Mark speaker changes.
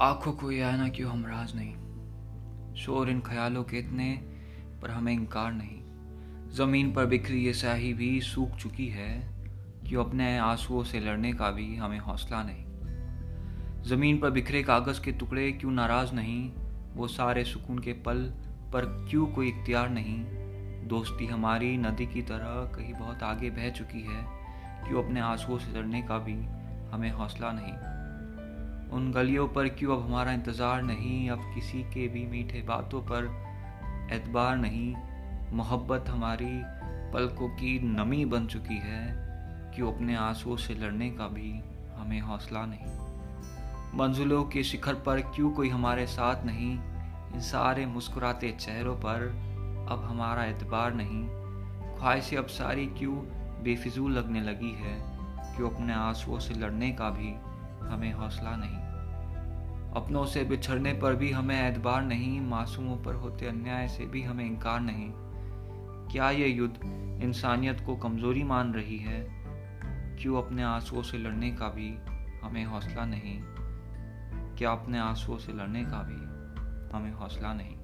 Speaker 1: आँखों को यह आना क्यों हम राज नहीं। शोर इन ख्यालों के इतने पर हमें इनकार नहीं। ज़मीन पर बिखरी ये स्याही भी सूख चुकी है क्यों अपने आंसुओं से लड़ने का भी हमें हौसला नहीं। ज़मीन पर बिखरे कागज़ के टुकड़े क्यों नाराज़ नहीं? वो सारे सुकून के पल पर क्यों कोई इख्तियार नहीं? दोस्ती हमारी नदी की तरह कहीं बहुत आगे बह चुकी है क्यों अपने आंसुओं से लड़ने का भी हमें हौसला नहीं। उन गलियों पर क्यों अब हमारा इंतज़ार नहीं? अब किसी के भी मीठे बातों पर एतबार नहीं। मोहब्बत हमारी पलकों की नमी बन चुकी है क्यों अपने आंसुओं से लड़ने का भी हमें हौसला नहीं। मंजिलों के शिखर पर क्यों कोई हमारे साथ नहीं? इन सारे मुस्कुराते चेहरों पर अब हमारा एतबार नहीं। ख्वाहिशें अब सारी क्यों बेफिजूल लगने लगी है? क्यों अपने आंसुओं से लड़ने का भी हमें हौसला नहीं। अपनों से बिछड़ने पर भी हमें एतबार नहीं, मासूमों पर होते अन्याय से भी हमें इनकार नहीं। क्या ये युद्ध इंसानियत को कमज़ोरी मान रही है क्यों अपने आंसुओं से लड़ने का भी हमें हौसला नहीं? क्या अपने आंसुओं से लड़ने का भी हमें हौसला नहीं?